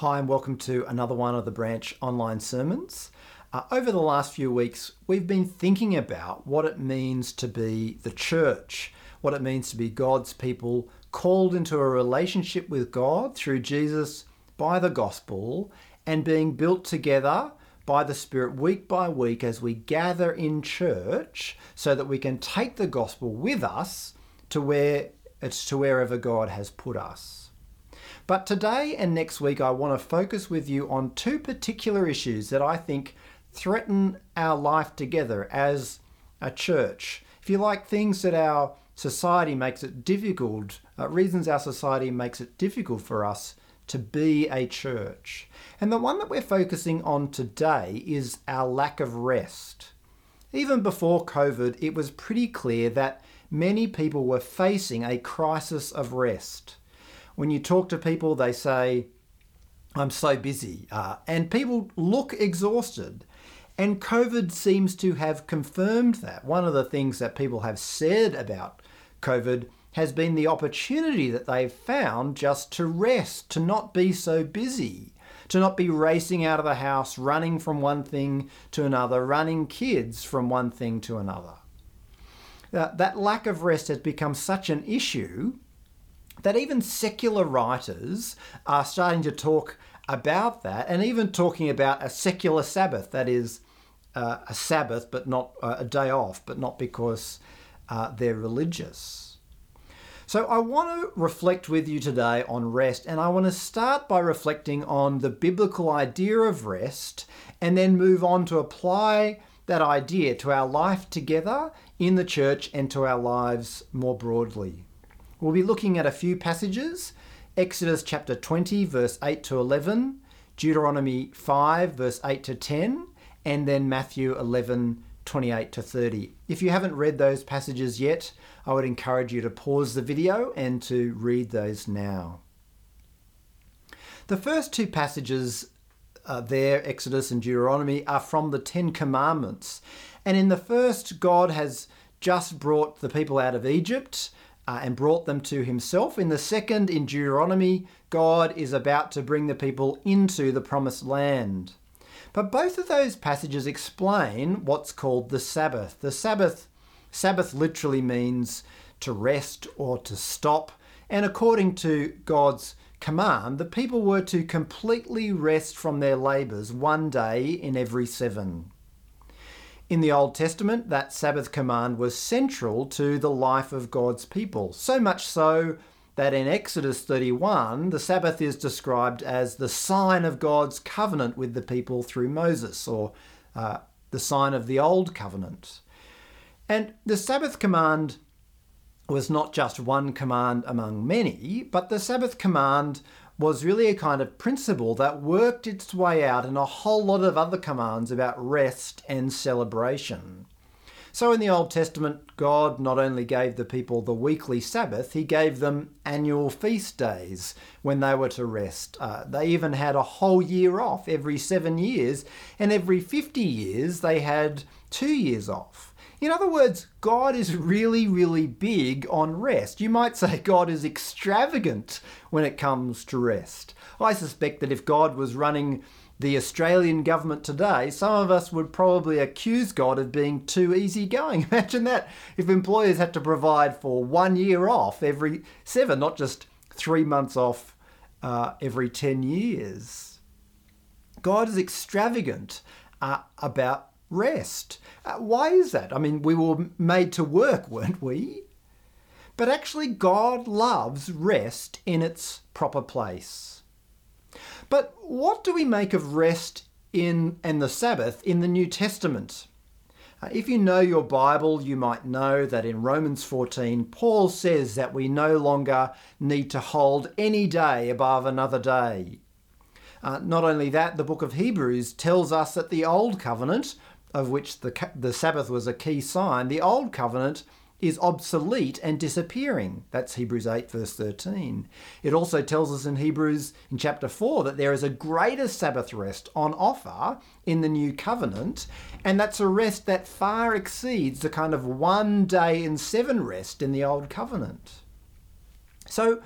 Hi, and welcome to another one of the Branch online sermons. Uh, over the last few weeks, we've been thinking about what it means to be the church, what it means to be God's people called into a relationship with God through Jesus by the gospel and being built together by the Spirit week by week as we gather in church so that we can take the gospel with us to where it's to wherever God has put us. But today and next week, I want to focus with you on two particular issues that I think threaten our life together as a church. If you like, things that our society makes it difficult, uh, reasons our society makes it difficult for us to be a church. And the one that we're focusing on today is our lack of rest. Even before COVID, it was pretty clear that many people were facing a crisis of rest. When you talk to people, they say, I'm so busy. Uh, and people look exhausted. And COVID seems to have confirmed that. One of the things that people have said about COVID has been the opportunity that they've found just to rest, to not be so busy, to not be racing out of the house, running from one thing to another, running kids from one thing to another. Uh, that lack of rest has become such an issue that even secular writers are starting to talk about that and even talking about a secular Sabbath, that is, uh, a Sabbath, but not uh, a day off, but not because uh, they're religious. So, I want to reflect with you today on rest, and I want to start by reflecting on the biblical idea of rest and then move on to apply that idea to our life together in the church and to our lives more broadly. We'll be looking at a few passages Exodus chapter 20, verse 8 to 11, Deuteronomy 5, verse 8 to 10, and then Matthew 11, 28 to 30. If you haven't read those passages yet, I would encourage you to pause the video and to read those now. The first two passages uh, there, Exodus and Deuteronomy, are from the Ten Commandments. And in the first, God has just brought the people out of Egypt uh, and brought them to himself. In the second, in Deuteronomy, God is about to bring the people into the promised land. But both of those passages explain what's called the Sabbath. The Sabbath, Sabbath literally means to rest or to stop. And according to God's command, the people were to completely rest from their labours one day in every seven. In the Old Testament, that Sabbath command was central to the life of God's people, so much so that in Exodus 31, the Sabbath is described as the sign of God's covenant with the people through Moses, or uh, the sign of the Old Covenant. And the Sabbath command was not just one command among many, but the Sabbath command was really a kind of principle that worked its way out in a whole lot of other commands about rest and celebration. So in the Old Testament, God not only gave the people the weekly Sabbath, he gave them annual feast days when they were to rest. Uh, they even had a whole year off every seven years, and every 50 years they had two years off. In other words, God is really, really big on rest. You might say God is extravagant when it comes to rest. I suspect that if God was running the Australian government today, some of us would probably accuse God of being too easygoing. Imagine that if employers had to provide for one year off every seven, not just three months off uh, every 10 years. God is extravagant uh, about rest. Uh, why is that? I mean, we were made to work, weren't we? But actually, God loves rest in its proper place. But what do we make of rest in and the Sabbath in the New Testament? Uh, if you know your Bible, you might know that in Romans 14, Paul says that we no longer need to hold any day above another day. Uh, not only that, the book of Hebrews tells us that the Old Covenant of which the, the Sabbath was a key sign, the Old Covenant is obsolete and disappearing. That's Hebrews 8, verse 13. It also tells us in Hebrews in chapter 4 that there is a greater Sabbath rest on offer in the new covenant, and that's a rest that far exceeds the kind of one day in seven rest in the old covenant. So,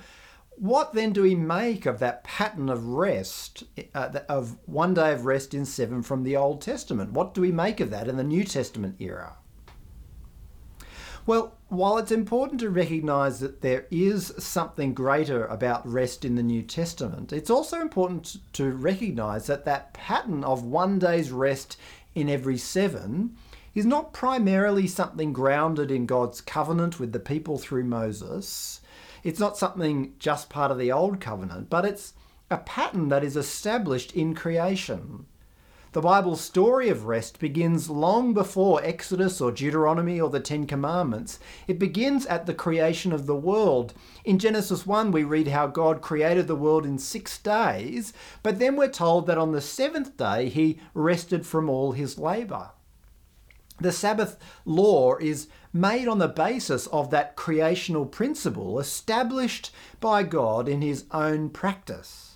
what then do we make of that pattern of rest, uh, of one day of rest in seven from the Old Testament? What do we make of that in the New Testament era? Well, while it's important to recognize that there is something greater about rest in the New Testament, it's also important to recognize that that pattern of one day's rest in every seven is not primarily something grounded in God's covenant with the people through Moses. It's not something just part of the Old Covenant, but it's a pattern that is established in creation. The Bible's story of rest begins long before Exodus or Deuteronomy or the Ten Commandments. It begins at the creation of the world. In Genesis 1, we read how God created the world in six days, but then we're told that on the seventh day he rested from all his labour. The Sabbath law is made on the basis of that creational principle established by God in his own practice.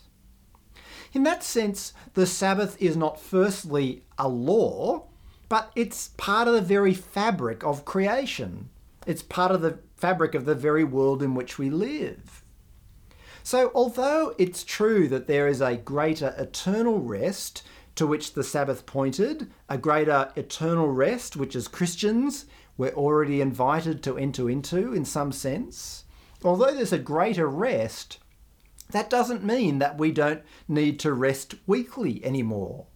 In that sense, the Sabbath is not firstly a law, but it's part of the very fabric of creation. It's part of the fabric of the very world in which we live. So, although it's true that there is a greater eternal rest to which the Sabbath pointed, a greater eternal rest, which as Christians we're already invited to enter into in some sense. Although there's a greater rest, that doesn't mean that we don't need to rest weekly anymore.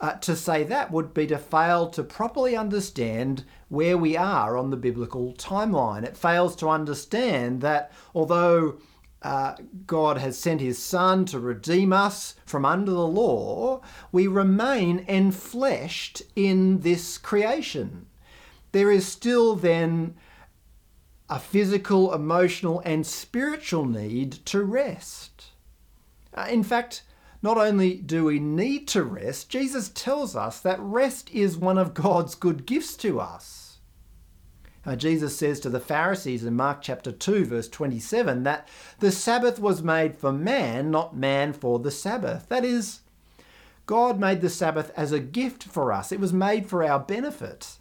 Uh, to say that would be to fail to properly understand where we are on the biblical timeline. It fails to understand that although uh, God has sent his Son to redeem us from under the law, we remain enfleshed in this creation. There is still then a physical, emotional, and spiritual need to rest. Uh, in fact, not only do we need to rest, Jesus tells us that rest is one of God's good gifts to us. Uh, Jesus says to the Pharisees in Mark chapter 2, verse 27, that the Sabbath was made for man, not man for the Sabbath. That is, God made the Sabbath as a gift for us, it was made for our benefit.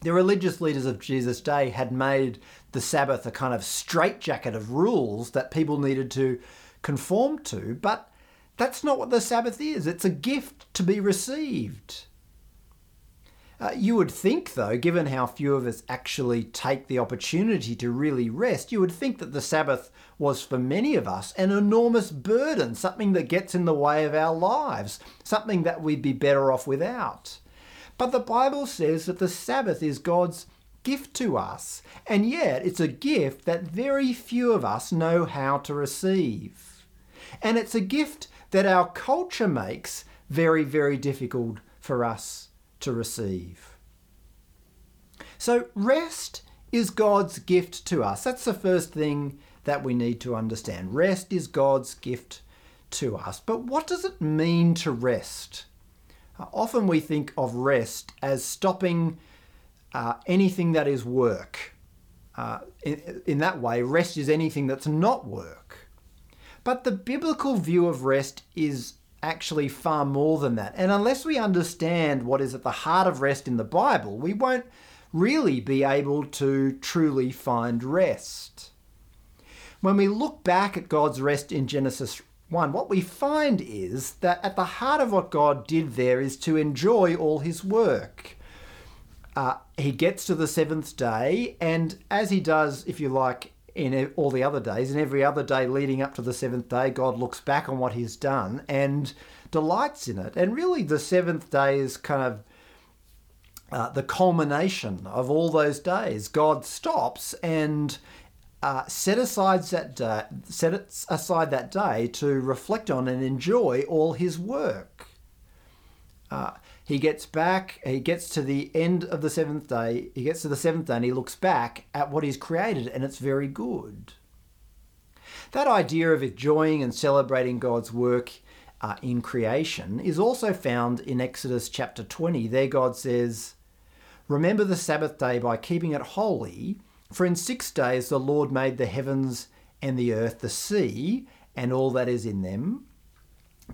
The religious leaders of Jesus' day had made the Sabbath a kind of straitjacket of rules that people needed to conform to, but that's not what the Sabbath is. It's a gift to be received. Uh, you would think, though, given how few of us actually take the opportunity to really rest, you would think that the Sabbath was for many of us an enormous burden, something that gets in the way of our lives, something that we'd be better off without. But the Bible says that the Sabbath is God's gift to us, and yet it's a gift that very few of us know how to receive. And it's a gift that our culture makes very, very difficult for us to receive. So, rest is God's gift to us. That's the first thing that we need to understand. Rest is God's gift to us. But what does it mean to rest? Uh, often we think of rest as stopping uh, anything that is work. Uh, in, in that way, rest is anything that's not work. But the biblical view of rest is actually far more than that. And unless we understand what is at the heart of rest in the Bible, we won't really be able to truly find rest. When we look back at God's rest in Genesis 1, what we find is that at the heart of what God did there is to enjoy all his work. Uh, he gets to the seventh day, and as he does, if you like, in all the other days, and every other day leading up to the seventh day, God looks back on what He's done and delights in it. And really, the seventh day is kind of uh, the culmination of all those days. God stops and uh, set aside that day, set aside that day to reflect on and enjoy all His work. Uh, he gets back, he gets to the end of the seventh day, he gets to the seventh day and he looks back at what he's created and it's very good. That idea of enjoying and celebrating God's work uh, in creation is also found in Exodus chapter 20. There, God says, Remember the Sabbath day by keeping it holy, for in six days the Lord made the heavens and the earth, the sea, and all that is in them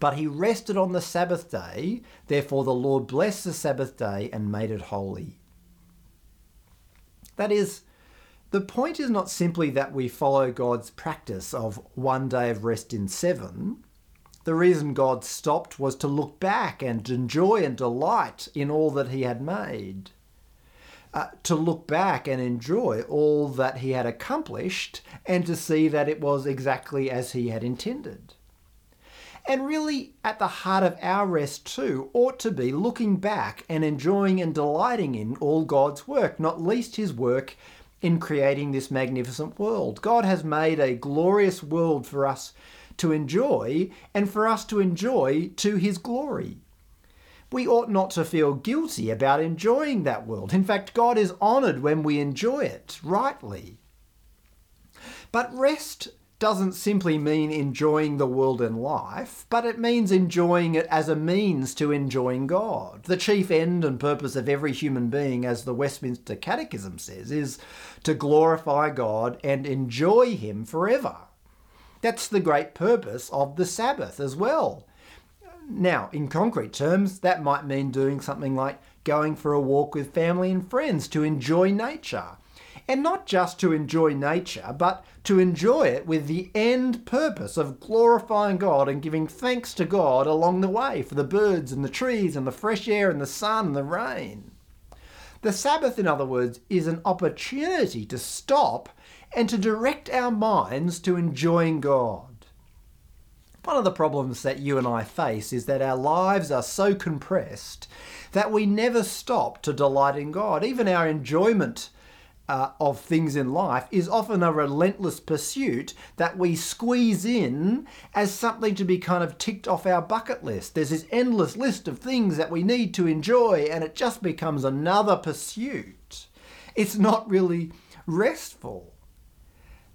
but he rested on the Sabbath day, therefore the Lord blessed the Sabbath day and made it holy. That is, The point is not simply that we follow God's practice of one day of rest in seven. The reason God stopped was to look back and enjoy and delight in all that He had made. Uh, to look back and enjoy all that He had accomplished and to see that it was exactly as He had intended. And really, at the heart of our rest too ought to be looking back and enjoying and delighting in all God's work, not least His work in creating this magnificent world. God has made a glorious world for us to enjoy and for us to enjoy to His glory. We ought not to feel guilty about enjoying that world. In fact, God is honoured when we enjoy it rightly. But rest doesn't simply mean enjoying the world and life, but it means enjoying it as a means to enjoying God. The chief end and purpose of every human being, as the Westminster Catechism says, is to glorify God and enjoy Him forever. That's the great purpose of the Sabbath as well. Now, in concrete terms, that might mean doing something like going for a walk with family and friends to enjoy nature and not just to enjoy nature, but to enjoy it with the end purpose of glorifying God and giving thanks to God along the way for the birds and the trees and the fresh air and the sun and the rain. The Sabbath, in other words, is an opportunity to stop and to direct our minds to enjoying God. One of the problems that you and I face is that our lives are so compressed that we never stop to delight in God. Even our enjoyment uh, of things in life is often a relentless pursuit that we squeeze in as something to be kind of ticked off our bucket list. There's this endless list of things that we need to enjoy, and it just becomes another pursuit. It's not really restful.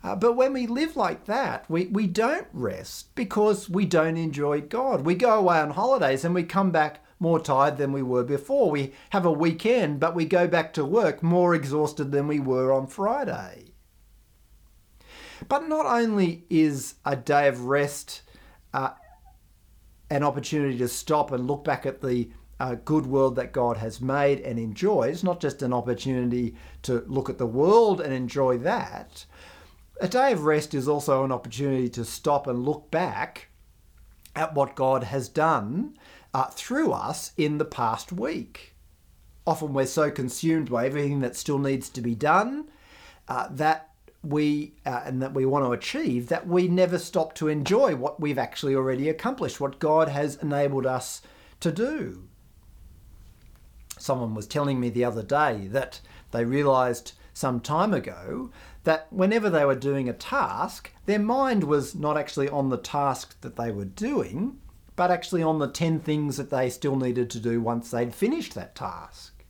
Uh, but when we live like that, we, we don't rest because we don't enjoy God. We go away on holidays and we come back more tired than we were before. We have a weekend, but we go back to work more exhausted than we were on Friday. But not only is a day of rest uh, an opportunity to stop and look back at the uh, good world that God has made and enjoy, it's not just an opportunity to look at the world and enjoy that. A day of rest is also an opportunity to stop and look back at what God has done uh, through us in the past week. Often we're so consumed by everything that still needs to be done uh, that we uh, and that we want to achieve that we never stop to enjoy what we've actually already accomplished, what God has enabled us to do. Someone was telling me the other day that they realized some time ago that whenever they were doing a task, their mind was not actually on the task that they were doing, but actually on the 10 things that they still needed to do once they'd finished that task.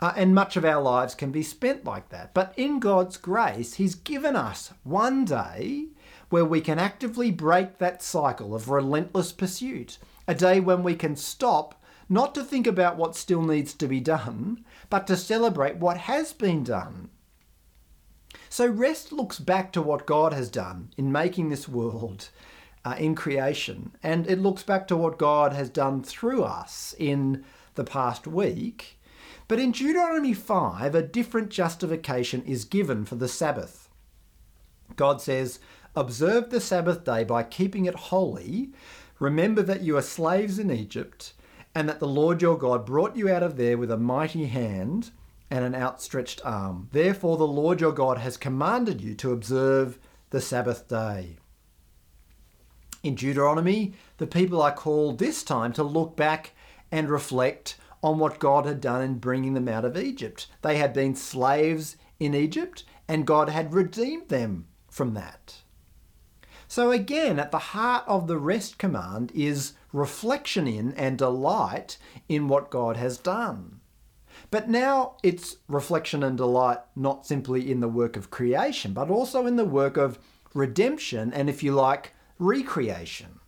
Uh, and much of our lives can be spent like that. But in God's grace, He's given us one day where we can actively break that cycle of relentless pursuit. A day when we can stop not to think about what still needs to be done, but to celebrate what has been done. So rest looks back to what God has done in making this world uh, in creation. And it looks back to what God has done through us in the past week. But in Deuteronomy 5, a different justification is given for the Sabbath. God says, Observe the Sabbath day by keeping it holy. Remember that you are slaves in Egypt, and that the Lord your God brought you out of there with a mighty hand and an outstretched arm. Therefore, the Lord your God has commanded you to observe the Sabbath day. In Deuteronomy, the people are called this time to look back and reflect on what God had done in bringing them out of Egypt. They had been slaves in Egypt, and God had redeemed them from that. So, again, at the heart of the rest command is reflection in and delight in what God has done. But now it's reflection and delight not simply in the work of creation, but also in the work of redemption and, if you like, recreation.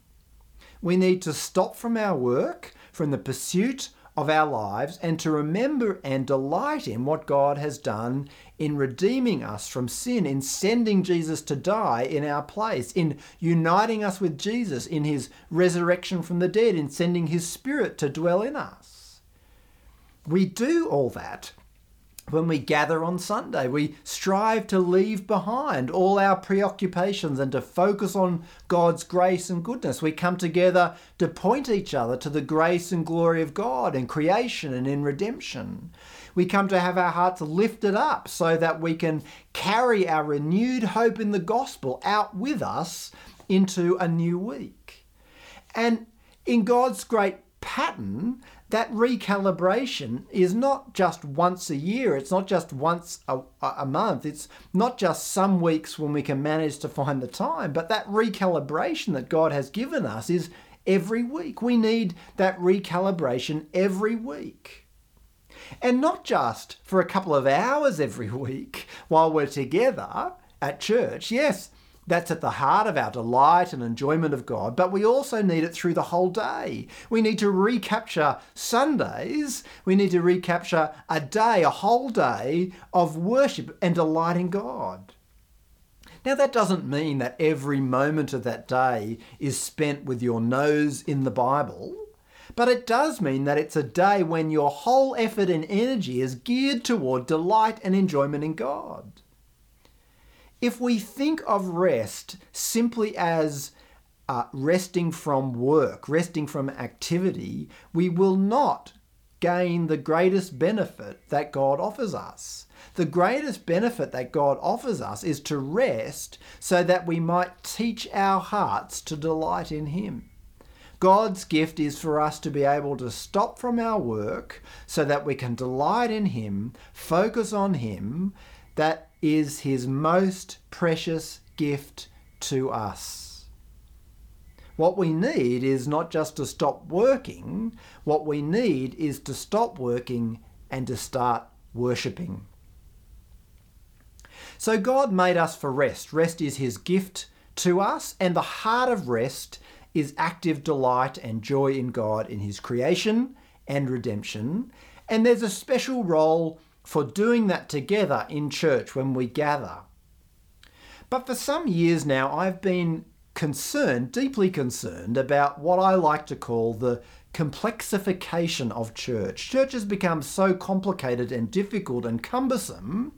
We need to stop from our work, from the pursuit of our lives, and to remember and delight in what God has done in redeeming us from sin, in sending Jesus to die in our place, in uniting us with Jesus in his resurrection from the dead, in sending his Spirit to dwell in us. We do all that when we gather on Sunday. We strive to leave behind all our preoccupations and to focus on God's grace and goodness. We come together to point each other to the grace and glory of God in creation and in redemption. We come to have our hearts lifted up so that we can carry our renewed hope in the gospel out with us into a new week. And in God's great pattern, that recalibration is not just once a year, it's not just once a, a, month, it's not just some weeks when we can manage to find the time, but that recalibration that God has given us is every week. We need that recalibration every week. And not just for a couple of hours every week while we're together at church. Yes, that's at the heart of our delight and enjoyment of God, but we also need it through the whole day. We need to recapture Sundays. We need to recapture a day, a whole day of worship and delight in God. Now, that doesn't mean that every moment of that day is spent with your nose in the Bible, but it does mean that it's a day when your whole effort and energy is geared toward delight and enjoyment in God. If we think of rest simply as uh, resting from work, resting from activity, we will not gain the greatest benefit that God offers us. The greatest benefit that God offers us is to rest so that we might teach our hearts to delight in Him. God's gift is for us to be able to stop from our work so that we can delight in Him, focus on Him, that is his most precious gift to us. What we need is not just to stop working, what we need is to stop working and to start worshipping. So God made us for rest. Rest is his gift to us, and the heart of rest is active delight and joy in God in his creation and redemption. And there's a special role for doing that together in church when we gather. But for some years now, I've been concerned, deeply concerned, about what I like to call the complexification of church. Church has become so complicated and difficult and cumbersome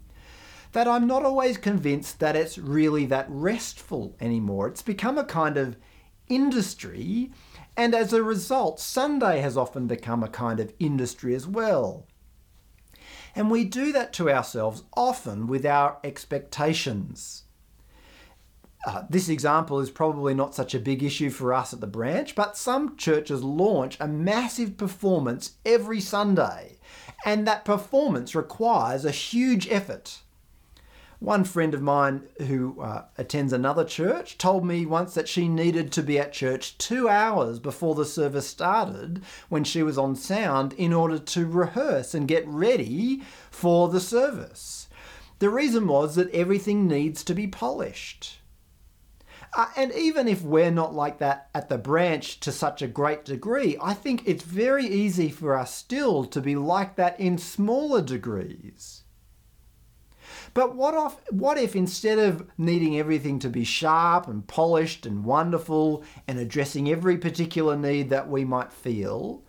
that I'm not always convinced that it's really that restful anymore. It's become a kind of industry, and as a result, Sunday has often become a kind of industry as well. And we do that to ourselves often with our expectations. Uh, this example is probably not such a big issue for us at the branch, but some churches launch a massive performance every Sunday, and that performance requires a huge effort. One friend of mine who uh, attends another church told me once that she needed to be at church two hours before the service started when she was on sound in order to rehearse and get ready for the service. The reason was that everything needs to be polished. Uh, and even if we're not like that at the branch to such a great degree, I think it's very easy for us still to be like that in smaller degrees. But what if, what if instead of needing everything to be sharp and polished and wonderful and addressing every particular need that we might feel,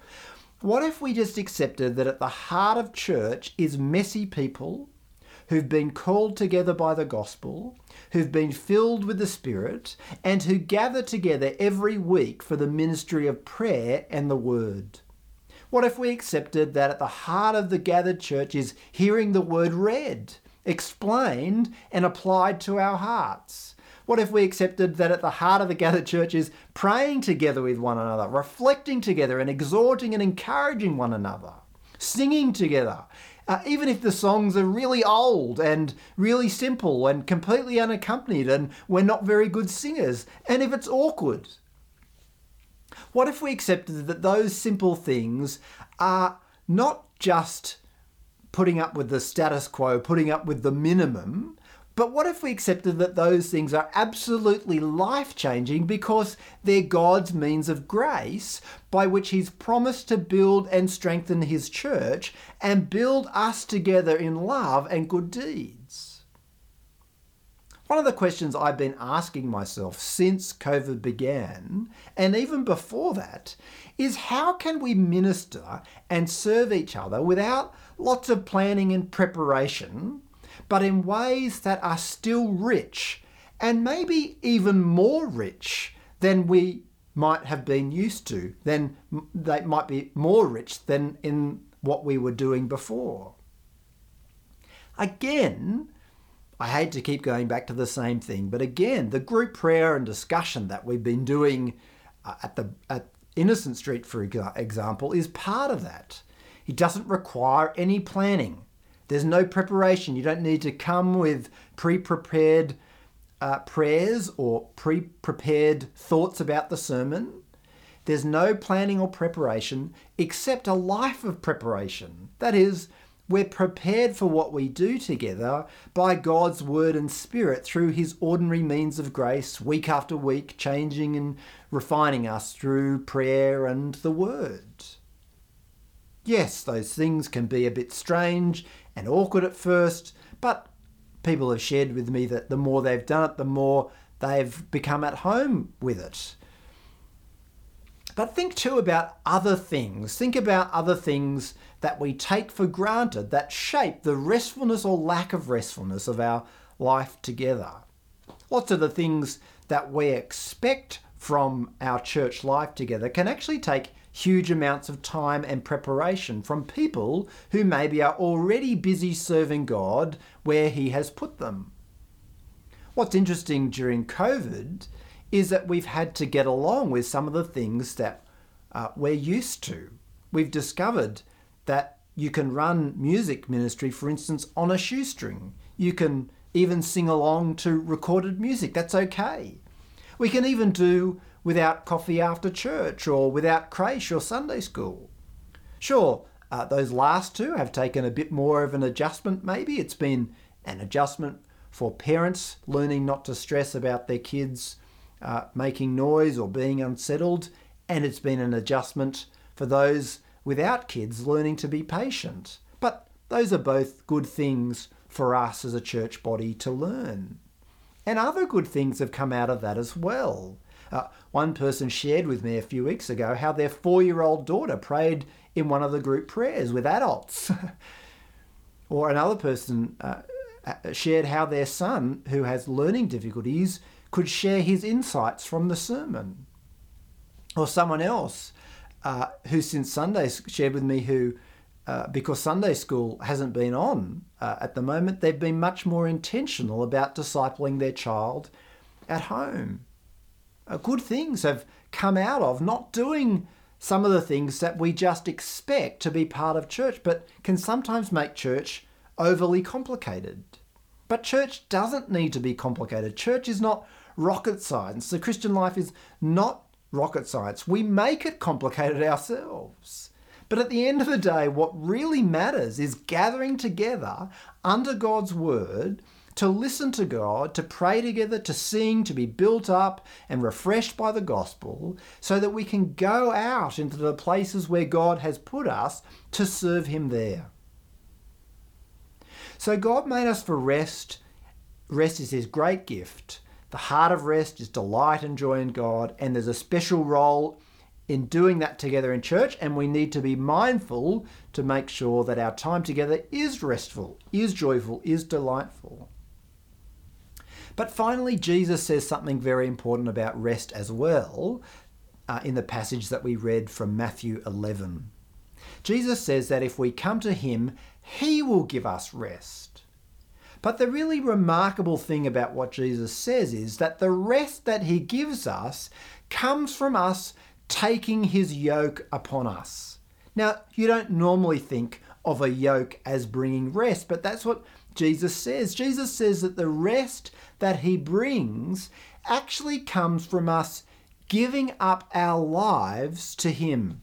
what if we just accepted that at the heart of church is messy people who've been called together by the gospel, who've been filled with the Spirit, and who gather together every week for the ministry of prayer and the word? What if we accepted that at the heart of the gathered church is hearing the word read explained and applied to our hearts? What if we accepted that at the heart of the gathered church is praying together with one another, reflecting together, and exhorting and encouraging one another, singing together, uh, even if the songs are really old and really simple and completely unaccompanied and we're not very good singers, and if it's awkward? What if we accepted that those simple things are not just putting up with the status quo, putting up with the minimum. But what if we accepted that those things are absolutely life changing because they're God's means of grace by which He's promised to build and strengthen His church and build us together in love and good deeds? One of the questions I've been asking myself since COVID began, and even before that, is how can we minister and serve each other without lots of planning and preparation, but in ways that are still rich and maybe even more rich than we might have been used to, then they might be more rich than in what we were doing before. Again, I hate to keep going back to the same thing, but again, the group prayer and discussion that we've been doing uh, at the at Innocent Street, for example, is part of that. It doesn't require any planning. There's no preparation. You don't need to come with pre-prepared uh, prayers or pre-prepared thoughts about the sermon. There's no planning or preparation except a life of preparation. That is, we're prepared for what we do together by God's word and spirit through his ordinary means of grace, week after week, changing and refining us through prayer and the word. Yes, those things can be a bit strange and awkward at first, but people have shared with me that the more they've done it, the more they've become at home with it. But think too about other things. Think about other things that we take for granted that shape the restfulness or lack of restfulness of our life together. Lots of the things that we expect from our church life together can actually take huge amounts of time and preparation from people who maybe are already busy serving God where He has put them. What's interesting during COVID is that we've had to get along with some of the things that uh, we're used to. We've discovered that you can run music ministry, for instance, on a shoestring. You can even sing along to recorded music. That's okay. We can even do without coffee after church or without creche or Sunday school. Sure, uh, those last two have taken a bit more of an adjustment, maybe. It's been an adjustment for parents learning not to stress about their kids uh, making noise or being unsettled, and it's been an adjustment for those without kids learning to be patient. But those are both good things for us as a church body to learn. And other good things have come out of that as well. Uh, one person shared with me a few weeks ago how their four year old daughter prayed in one of the group prayers with adults. or another person uh, uh, shared how their son, who has learning difficulties, could share his insights from the sermon. Or someone else uh, who since Sunday shared with me who, uh, because Sunday school hasn't been on uh, at the moment, they've been much more intentional about discipling their child at home. Uh, good things have come out of not doing some of the things that we just expect to be part of church, but can sometimes make church overly complicated. But church doesn't need to be complicated. Church is not rocket science. The Christian life is not rocket science. We make it complicated ourselves. But at the end of the day, what really matters is gathering together under God's word to listen to God, to pray together, to sing, to be built up and refreshed by the gospel, so that we can go out into the places where God has put us to serve Him there. So God made us for rest. Rest is His great gift. The heart of rest is delight and joy in God, and there's a special role in doing that together in church, and we need to be mindful to make sure that our time together is restful, is joyful, is delightful. But finally, Jesus says something very important about rest as well uh, in the passage that we read from Matthew 11. Jesus says that if we come to Him, He will give us rest. But the really remarkable thing about what Jesus says is that the rest that he gives us comes from us taking his yoke upon us. Now, you don't normally think of a yoke as bringing rest, but that's what Jesus says. Jesus says that the rest that he brings actually comes from us giving up our lives to him.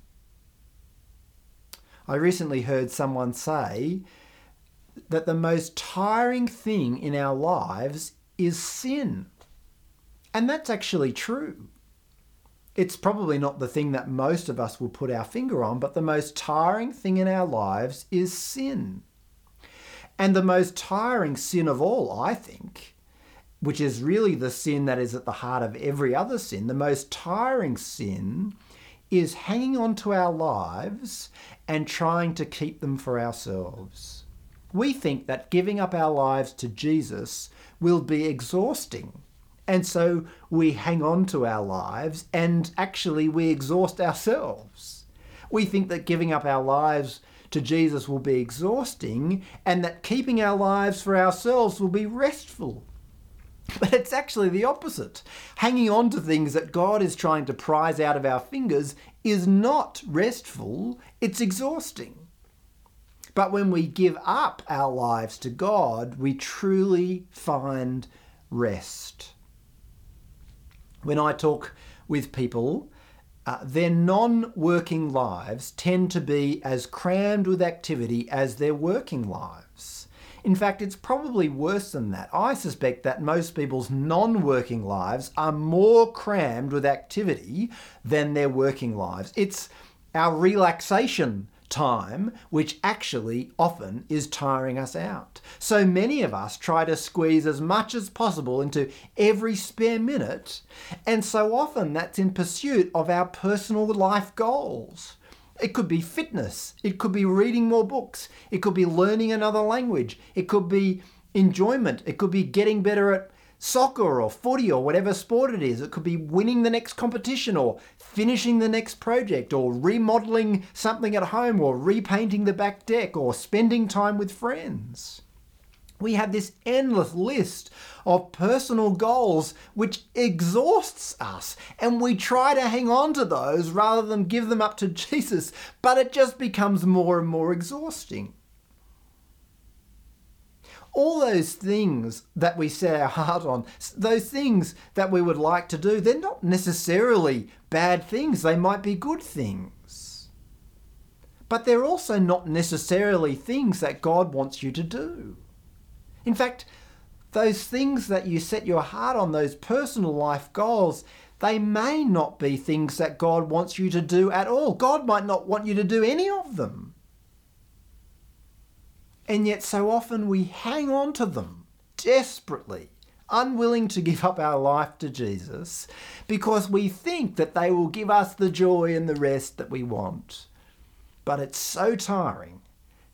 I recently heard someone say that the most tiring thing in our lives is sin. And that's actually true. It's probably not the thing that most of us will put our finger on, but the most tiring thing in our lives is sin. And the most tiring sin of all, I think, which is really the sin that is at the heart of every other sin, the most tiring sin, is hanging on to our lives and trying to keep them for ourselves. We think that giving up our lives to Jesus will be exhausting. And so we hang on to our lives and actually we exhaust ourselves. We think that giving up our lives to Jesus will be exhausting and that keeping our lives for ourselves will be restful. But it's actually the opposite. Hanging on to things that God is trying to prize out of our fingers is not restful, it's exhausting. But when we give up our lives to God, we truly find rest. When I talk with people, uh, their non working lives tend to be as crammed with activity as their working lives. In fact, it's probably worse than that. I suspect that most people's non working lives are more crammed with activity than their working lives. It's our relaxation time, which actually often is tiring us out. So many of us try to squeeze as much as possible into every spare minute, and so often that's in pursuit of our personal life goals. It could be fitness, it could be reading more books, it could be learning another language, it could be enjoyment, it could be getting better at soccer or footy or whatever sport it is. It could be winning the next competition or finishing the next project or remodeling something at home or repainting the back deck or spending time with friends. We have this endless list of personal goals which exhausts us, and we try to hang on to those rather than give them up to Jesus, but it just becomes more and more exhausting all those things that we set our heart on, those things that we would like to do, they're not necessarily bad things. They might be good things. But they're also not necessarily things that God wants you to do. In fact, those things that you set your heart on, those personal life goals, they may not be things that God wants you to do at all. God might not want you to do any of them. And yet, so often we hang on to them desperately, unwilling to give up our life to Jesus because we think that they will give us the joy and the rest that we want. But it's so tiring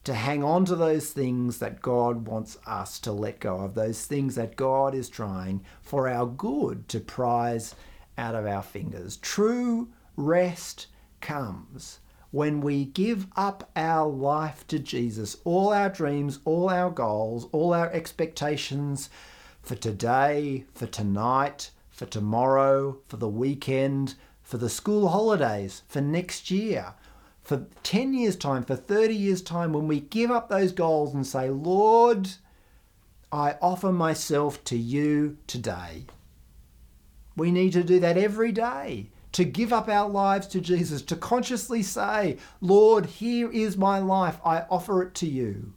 to hang on to those things that God wants us to let go of, those things that God is trying for our good to prize out of our fingers. True rest comes when we give up our life to Jesus, all our dreams, all our goals, all our expectations for today, for tonight, for tomorrow, for the weekend, for the school holidays, for next year, for 10 years' time, for 30 years' time, when we give up those goals and say, Lord, I offer myself to you today. We need to do that every day to give up our lives to Jesus, to consciously say, Lord, here is my life, I offer it to you.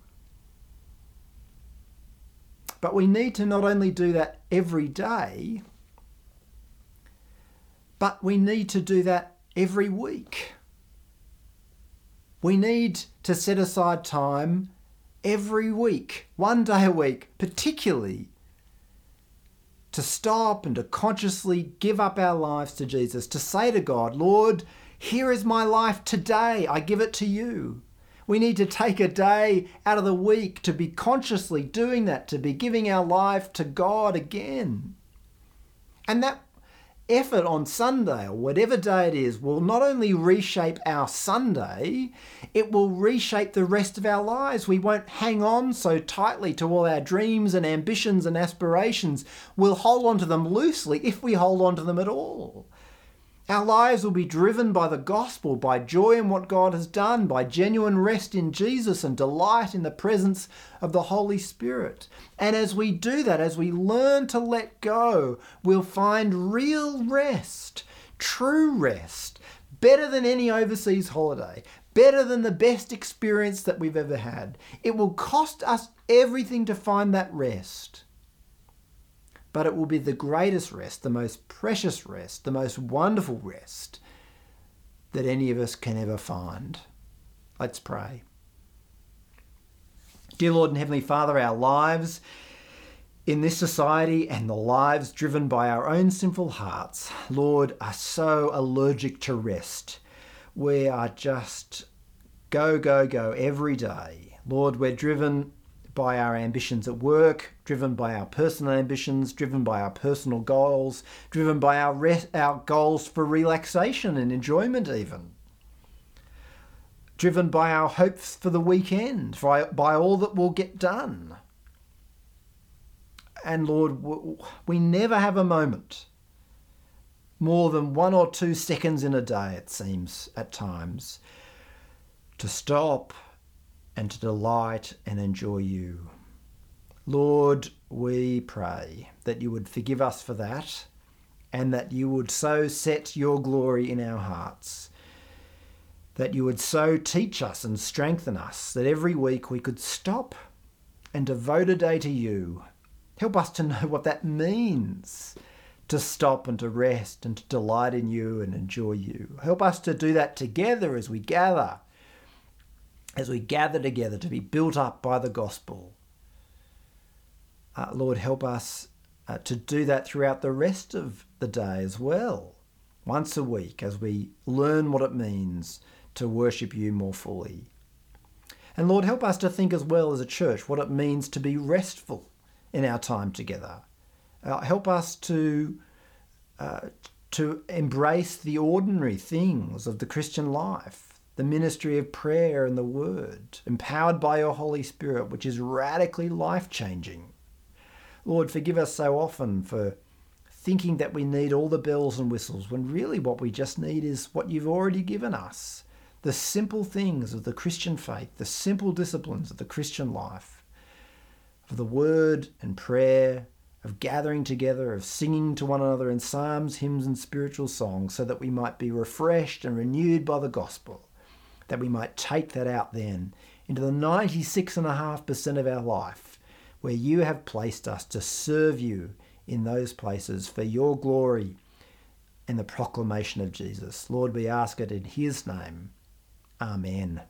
But we need to not only do that every day, but we need to do that every week. We need to set aside time every week, one day a week, particularly to stop and to consciously give up our lives to Jesus, to say to God, Lord, here is my life today, I give it to you. We need to take a day out of the week to be consciously doing that, to be giving our life to God again. And that effort on Sunday or whatever day it is will not only reshape our Sunday, it will reshape the rest of our lives. We won't hang on so tightly to all our dreams and ambitions and aspirations. We'll hold on to them loosely if we hold on to them at all. Our lives will be driven by the gospel, by joy in what God has done, by genuine rest in Jesus and delight in the presence of the Holy Spirit. And as we do that, as we learn to let go, we'll find real rest, true rest, better than any overseas holiday, better than the best experience that we've ever had. It will cost us everything to find that rest but it will be the greatest rest, the most precious rest, the most wonderful rest that any of us can ever find. Let's pray. Dear Lord and Heavenly Father, our lives in this society and the lives driven by our own sinful hearts, Lord, are so allergic to rest. We are just go, go, go every day. Lord, we're driven by our ambitions at work, driven by our personal ambitions, driven by our personal goals, driven by our, re- our goals for relaxation and enjoyment, even. Driven by our hopes for the weekend, by, by all that will get done. And Lord, we never have a moment, more than one or two seconds in a day, it seems at times, to stop and to delight and enjoy you. Lord, we pray that you would forgive us for that and that you would so set your glory in our hearts, that you would so teach us and strengthen us that every week we could stop and devote a day to you. Help us to know what that means to stop and to rest and to delight in you and enjoy you. Help us to do that together as we gather as we gather together to be built up by the gospel. Uh, Lord, help us uh, to do that throughout the rest of the day as well, once a week, as we learn what it means to worship you more fully. And Lord, help us to think as well as a church what it means to be restful in our time together. Uh, help us to uh, to embrace the ordinary things of the Christian life the ministry of prayer and the word, empowered by your Holy Spirit, which is radically life changing. Lord, forgive us so often for thinking that we need all the bells and whistles when really what we just need is what you've already given us the simple things of the Christian faith, the simple disciplines of the Christian life, of the word and prayer, of gathering together, of singing to one another in psalms, hymns, and spiritual songs, so that we might be refreshed and renewed by the gospel that we might take that out then into the 96.5% of our life where you have placed us to serve you in those places for your glory and the proclamation of Jesus. Lord, we ask it in his name. Amen.